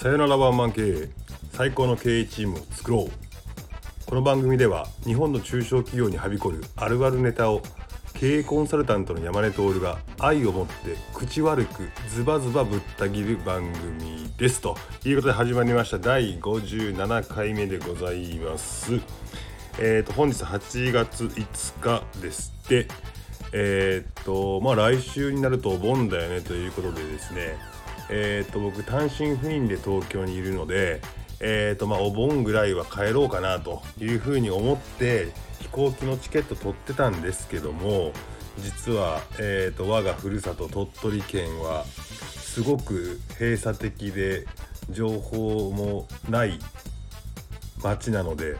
さよならワンマン経営最高の経営チームを作ろう。この番組では日本の中小企業にはびこるあるあるネタを経営コンサルタントの山根徹が愛を持って口悪くズバズバぶった切る番組です。ということで始まりました。第57回目でございます。えーと本日8月5日ですって。えー、っとまあ来週になるとお盆だよねということでですね。えー、と僕単身赴任で東京にいるのでえー、とまあお盆ぐらいは帰ろうかなというふうに思って飛行機のチケット取ってたんですけども実は、えー、と我がふるさと鳥取県はすごく閉鎖的で情報もない町なので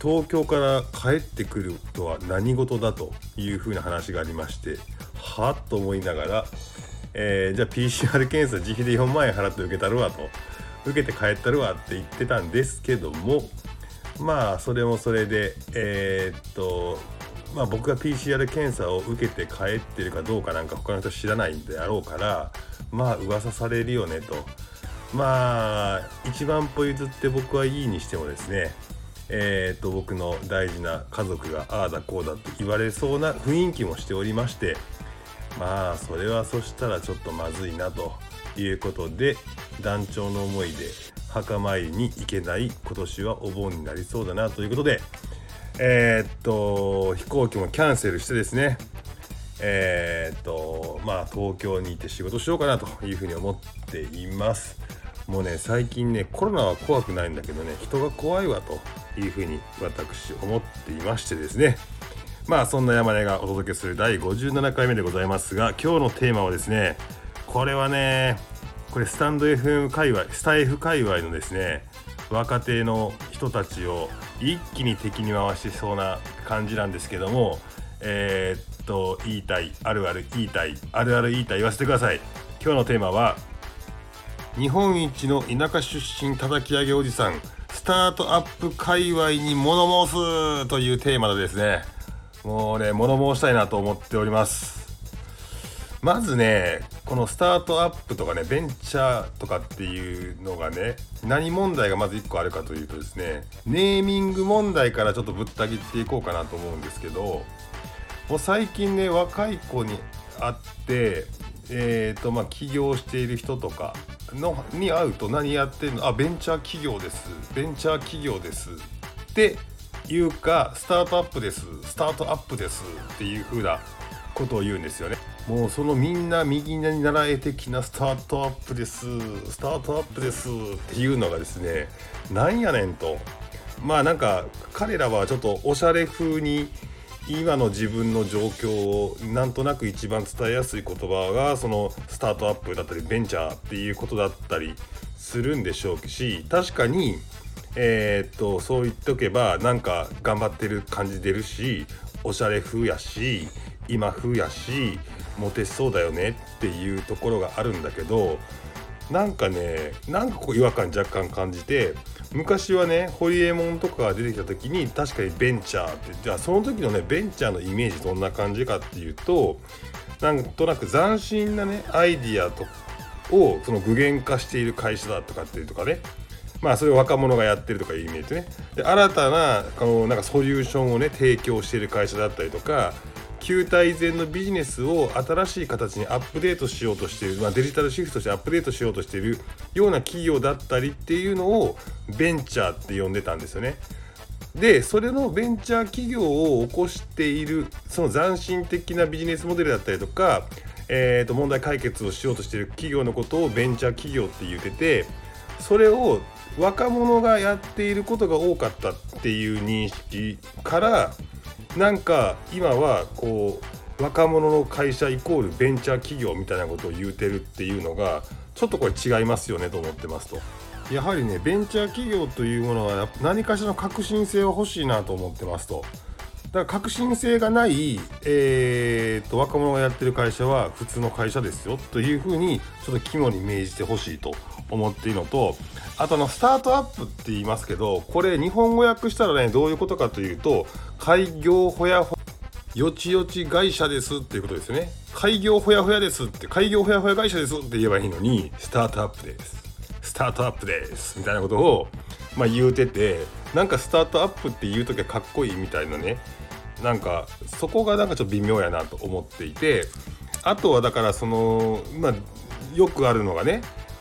東京から帰ってくるとは何事だというふうな話がありましてはっと思いながら、えー、じゃあ PCR 検査自費で4万円払って受けたるわと。受けて帰ったるわって言ってたんですけどもまあそれもそれでえー、っとまあ僕が PCR 検査を受けて帰ってるかどうかなんか他の人知らないんであろうからまあ噂されるよねと。まあ一番ポイズって僕はいいにしてもですねえー、と僕の大事な家族がああだこうだって言われそうな雰囲気もしておりましてまあそれはそしたらちょっとまずいなということで団長の思いで墓参りに行けない今年はお盆になりそうだなということでえー、っと飛行機もキャンセルしてですね。えー、っとまあ東京に行って仕事しようかなというふうに思っています。もうね最近ねコロナは怖くないんだけどね人が怖いわというふうに私思っていましてですね。まあそんな山根がお届けする第57回目でございますが今日のテーマはですねこれはねこれスタンド FM 界隈スタイフ界隈のですね若手の人たちを一気に敵に回してそうな感じなんですけどもえー、っと言いたいあるある言いたいあるある言いたい言わせてください。今日のテーマは日本一の田舎出身叩き上げおじさんスタートアップ界隈に物申すというテーマでですねもうね物申したいなと思っております。まずねこのスタートアップとかねベンチャーとかっていうのがね何問題がまず1個あるかというとですねネーミング問題からちょっとぶった切っていこうかなと思うんですけどもう最近ね若い子に会ってえーとまあ、起業している人とかのに会うと何やってんの？あベンチャー企業です。ベンチャー企業です。っていうかスタートアップですスタートアップですっていう風なことを言うんですよね。もうそのみんな右に習え的なスタートアップですスタートアップですっていうのがですねなんやねんと。まあなんか彼らはちょっとおしゃれ風に今の自分の状況をなんとなく一番伝えやすい言葉がそのスタートアップだったりベンチャーっていうことだったりするんでしょうし確かにえー、っとそう言っとけばなんか頑張ってる感じ出るしおしゃれ風やし今風やしモテそうだよねっていうところがあるんだけどなんかねなんかこう違和感若干感じて昔はねホリエモンとかが出てきた時に確かにベンチャーってじゃあその時のねベンチャーのイメージどんな感じかっていうとなんとなく斬新なねアイディアとをその具現化している会社だとかっていうとかねまあそれを若者がやってるとかいうイメージねで新たなこのなんかソリューションをね提供している会社だったりとか旧体前のビジネスを新しい形にアップデートしようとしている、まあ、デジタルシフトしてアップデートしようとしているような企業だったりっていうのをベンチャーって呼んでたんですよね。でそれのベンチャー企業を起こしているその斬新的なビジネスモデルだったりとか、えー、と問題解決をしようとしている企業のことをベンチャー企業って言っててそれを若者がやっていることが多かったっていう認識からなんか今はこう若者の会社イコールベンチャー企業みたいなことを言うてるっていうのがちょっとこれ違いますよねと思ってますと。やはりねベンチャー企業というものは何かしらの革新性は欲しいなと思ってますと。だから革新性がない、えーと、若者がやってる会社は普通の会社ですよというふうにちょっと肝に銘じてほしいと思っているのとあとあのスタートアップって言いますけどこれ日本語訳したらねどういうことかというと開業ほやほよちよち会社ですっていうことですね。開業ほやほやですって開業ほやほや会社ですって言えばいいのにスタートアップです。スタートアップです。みたいなことをまあ言うててなんかスタートアップって言う時はかっこいいみたいなね。なんかそこがなんかちょっと微妙やなと思っていて。あとはだからそのまあよくあるのがね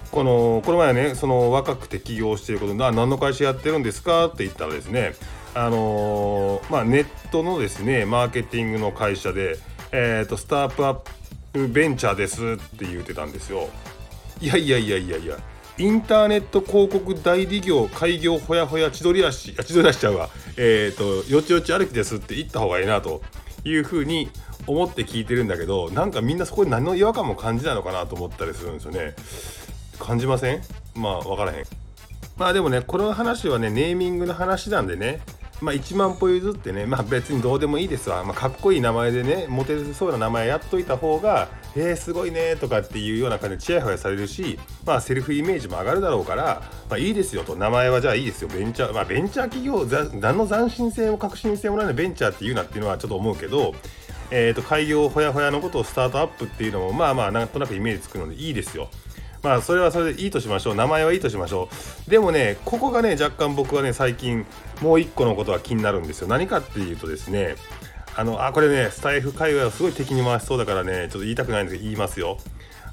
このこの前ねその若くて起業してることで何の会社やってるんですか？って言ったらですねあのー、まあ、ネットのですねマーケティングの会社で、えーと、スタートアップベンチャーですって言ってたんですよ。いやいやいやいやいや。インターネット広告代理業開業ほやほや千鳥足千鳥足ちゃうわ。えっ、ー、とよちよち歩きですって言った方がいいなというふうに思って聞いてるんだけどなんかみんなそこに何の違和感も感じないのかなと思ったりするんですよね。感じません？まあ分からへん。まあでもねこの話はねネーミングの話なんでねまあ、1万歩譲ってね、まあ、別にどうでもいいですわ、まあ、かっこいい名前でねモテそうな名前やっといた方がえー、すごいねとかっていうような感じでちやほやされるし、まあ、セルフイメージも上がるだろうから、まあ、いいですよと。名前はじゃあいいですよ。ベンチャー、まあ、ベンチャー企業何の斬新性も革新性もないのベンチャーっていうなっていうのはちょっと思うけど、えーと、開業ほやほやのことをスタートアップっていうのもまあまあなんとなくイメージつくのでいいですよ。まあそれはそれでいいとしましょう。名前はいいとしましょう。でもねここがね若干僕はね最近もう一個のことが気になるんですよ。何かっていうとですねあのあこれねスタイフ界隈はすごい敵に回しそうだからねちょっと言いたくないんですけど言いますよ。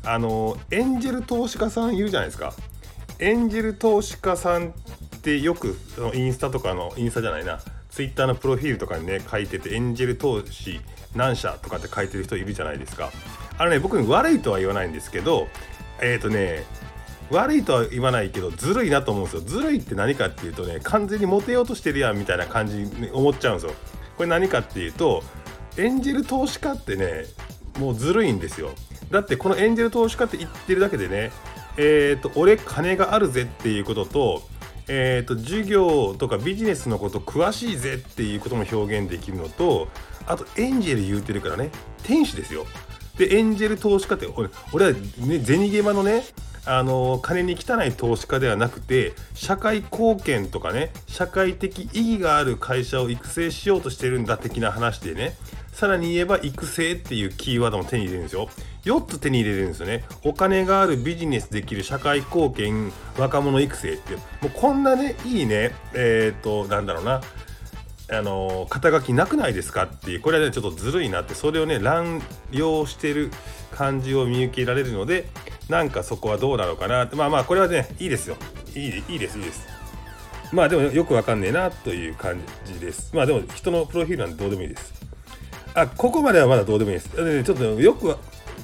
あのエンジェル投資家さんいるじゃないですか。エンジェル投資家さんってよくインスタとかのインスタじゃないなツイッターのプロフィールとかにね書いててエンジェル投資何社とかって書いてる人いるじゃないですか。あのね僕に悪いとは言わないんですけどえっ、ー、とね悪いとは言わないけどずるいなと思うんですよ。ずるいって何かっていうとね完全にモテようとしてるやんみたいな感じに思っちゃうんですよ。これ何かっていうとエンジェル投資家ってねもうずるいんですよ。だってこのエンジェル投資家って言ってるだけでねえっ、ー、と俺金があるぜっていうこととえーと、授業とかビジネスのこと詳しいぜっていうことも表現できるのとあとエンジェル言うてるからね天使ですよ。でエンジェル投資家って俺俺は、ね、銭ゲマのねあの金に汚い投資家ではなくて社会貢献とかね社会的意義がある会社を育成しようとしてるんだ的な話でねさらに言えば育成っていうキーワードも手に入れるんですよ。4つ手に入れるんですよね。お金があるビジネスできる社会貢献若者育成って。いうもうこんなねいいねえっ、ー、となんだろうな。あの肩書きなくないですかっていうこれはねちょっとずるいなってそれをね乱用してる感じを見受けられるのでなんかそこはどうなのかなってまあまあこれはねいいですよ。いいいいです。いいですまあでもよくわかんねえなという感じです。まあでも人のプロフィールなんてどうでもいいです。あここまではまだどうでもいいです。で、ね、ちょっとよくは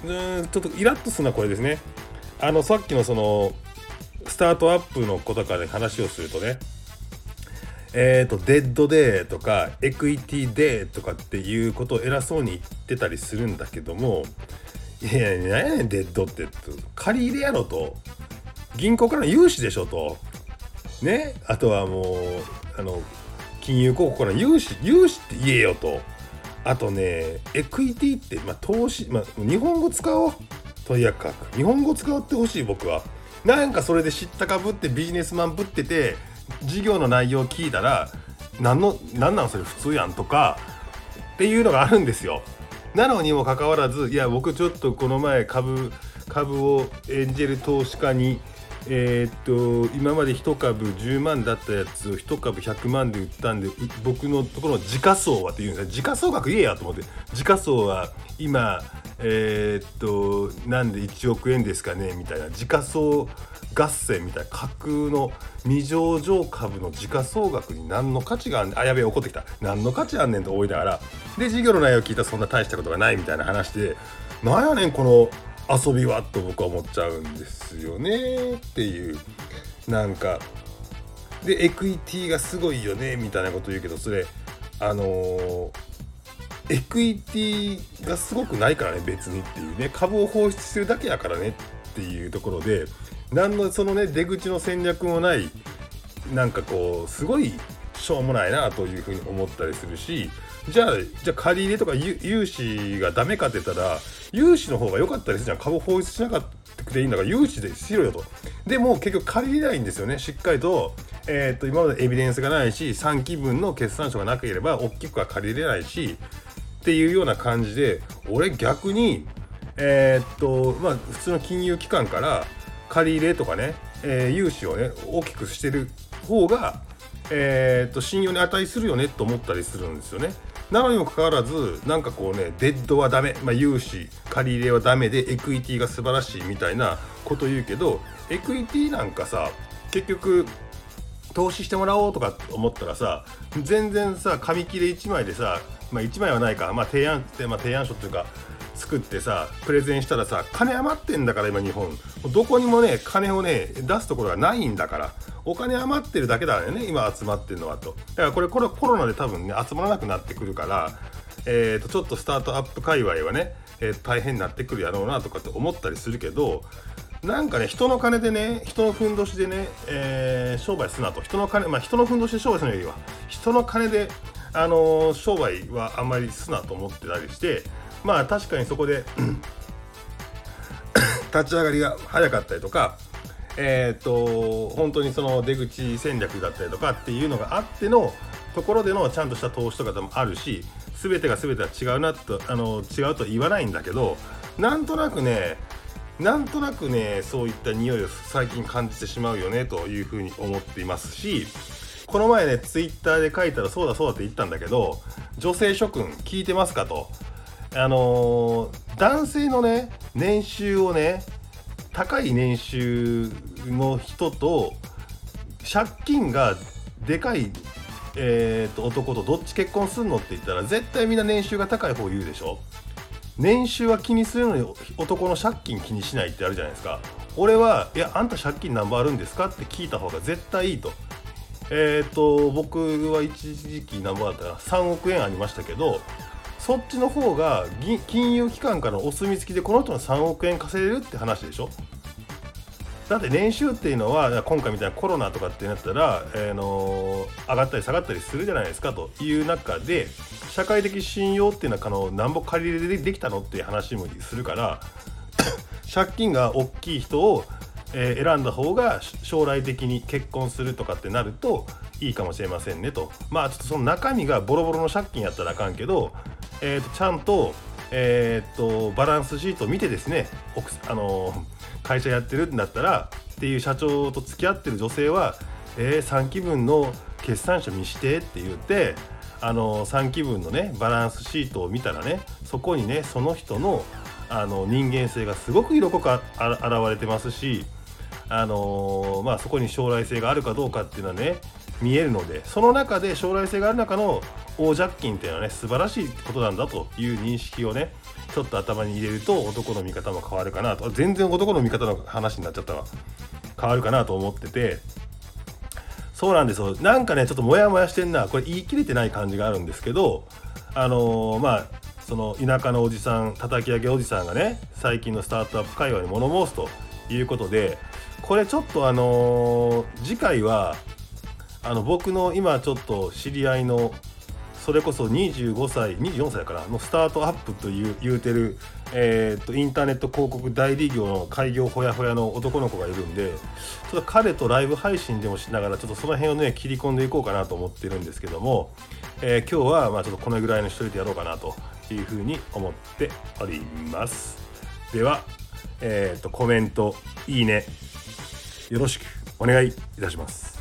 うんちょっとイラッとするのはこれですね。あのさっきのそのスタートアップのことから話をするとねえーと、デットでーとかエクイティでーとかっていうことを偉そうに言ってたりするんだけどもいやいや何やねんデットって。借り入れやろと。銀行からの融資でしょと。ね？あとはもうあの金融広告から融資融資って言えよと。あとねエクイティって、まあ、投資、まあ、日本語使おう。とにかく。日本語使ってほしい僕は。なんかそれで知ったかぶってビジネスマンぶってて授業の内容を聞いたら何の何なんそれ普通やんとかっていうのがあるんですよ。なのにもかかわらずいや僕ちょっとこの前株株をエンジェル投資家にえー、っと今まで1株10万だったやつを1株100万で売ったんで僕のところの時価総はっていうんです時価総額言えやと思って。時価総は今えー、っとなんで1億円ですかねみたいな。時価総合戦みたいな。架空の未上場株の時価総額に何の価値があんねん。あやべえ怒ってきた。何の価値あんねんと思いながら。で事業の内容を聞いたらそんな大したことがないみたいな話で。なんやねんこの遊びはと僕は思っちゃうんですよねっていう。なんかでエクイティがすごいよねみたいなこと言うけどそれあのー、エクイティがすごくないからね別にっていうね。株を放出してるだけやからねっていうところで何のそのね出口の戦略もないなんかこうすごいしょうもないなというふうに思ったりするしじゃあじゃあ借り入れとか融資がダメかって言ったら融資の方が良かったりするじゃん。株放出しなかったくていいんだから融資でしろよと。でも結局借りれないんですよね。しっかりと,、えー、っと今までエビデンスがないし3期分の決算書がなければ大きくは借りれないしっていうような感じで俺逆にえー、っとまあ普通の金融機関から借り入れとかね、えー、融資をね大きくしてる方が、えー、っと信用に値するよねと思ったりするんですよね。なのにもかかわらずなんかこうねデッドはダメ、まあ、融資借り入れはダメでエクイティが素晴らしいみたいなこと言うけどエクイティなんかさ結局投資してもらおうとか思ったらさ全然さ紙切れ1枚でさ、まあ、1枚はないか、まあ、提案って、まあ、提案書っていうか作ってさプレゼンしたらさ金余ってんだから今日本。どこにもね金をね出すところがないんだから。お金余ってるだけだよね今集まってるのはと。だからこれこれコロナで多分ね集まらなくなってくるからえーと、ちょっとスタートアップ界隈はね、えー、大変になってくるやろうなとかって思ったりするけどなんかね人の金でね人のふんどしでね、えー、商売すなと。人の金まあ人のふんどしで商売するよりは。人の金であのー、商売はあんまりすなと思ってたりしてまあ確かにそこで立ち上がりが早かったりとかえっ、と本当にその出口戦略だったりとかっていうのがあってのところでのちゃんとした投資とかでもあるし全てが全ては違うなとあの違うと言わないんだけどなんとなくねなんとなくねそういった匂いを最近感じてしまうよねというふうに思っていますしこの前ねツイッターで書いたらそうだそうだって言ったんだけど女性諸君聞いてますかと。あのー、男性のね年収をね高い年収の人と借金がでかい、えーと、男とどっち結婚するのって言ったら絶対みんな年収が高い方言うでしょ。年収は気にするのに男の借金気にしないってあるじゃないですか。俺はいやあんた借金何本あるんですかって聞いた方が絶対いいと。えっ、ー、と僕は一時期何本あったら3億円ありましたけどそっちの方が金融機関からのお墨付きでこの人の3億円稼げるって話でしょ？だって年収っていうのは今回みたいなコロナとかってなったら、えー、の上がったり下がったりするじゃないですかという中で社会的信用っていうのはあのなんぼ借り入れできたのっていう話もするから 借金が大きい人を、え、選んだ方が将来的に結婚するとかってなるといいかもしれませんねと。まあちょっとその中身がボロボロの借金やったらあかんけどえーと、ちゃんと,、えーと、バランスシートを見てですねあの会社やってるんだったらっていう社長と付き合ってる女性は「えー、3期分の決算書見して」って言ってあの3期分のねバランスシートを見たらねそこにねその人のあの人間性がすごく色濃く現れてますし、あのー、まあ、そこに将来性があるかどうかっていうのはね見えるのでその中で将来性がある中の大ジャッキンっていうのはね素晴らしいことなんだという認識をねちょっと頭に入れると男の見方も変わるかなと。全然男の見方の話になっちゃったわ。変わるかなと思ってて。そうなんですよ。なんかねちょっとモヤモヤしてんな。これ言い切れてない感じがあるんですけどあのー、まあその田舎のおじさん叩き上げおじさんがね最近のスタートアップ界隈に物申すということでこれちょっとあのー、次回はあの僕の今ちょっと知り合いのそれこそ25歳24歳からのスタートアップという言うてる、えー、とインターネット広告代理業の開業ほやほやの男の子がいるんでちょっと彼とライブ配信でもしながらちょっとその辺をね切り込んでいこうかなと思ってるんですけども、えー、今日はまあちょっとこのぐらいの一人でやろうかなというふうに思っております。では、えー、とコメントいいねよろしくお願いいたします。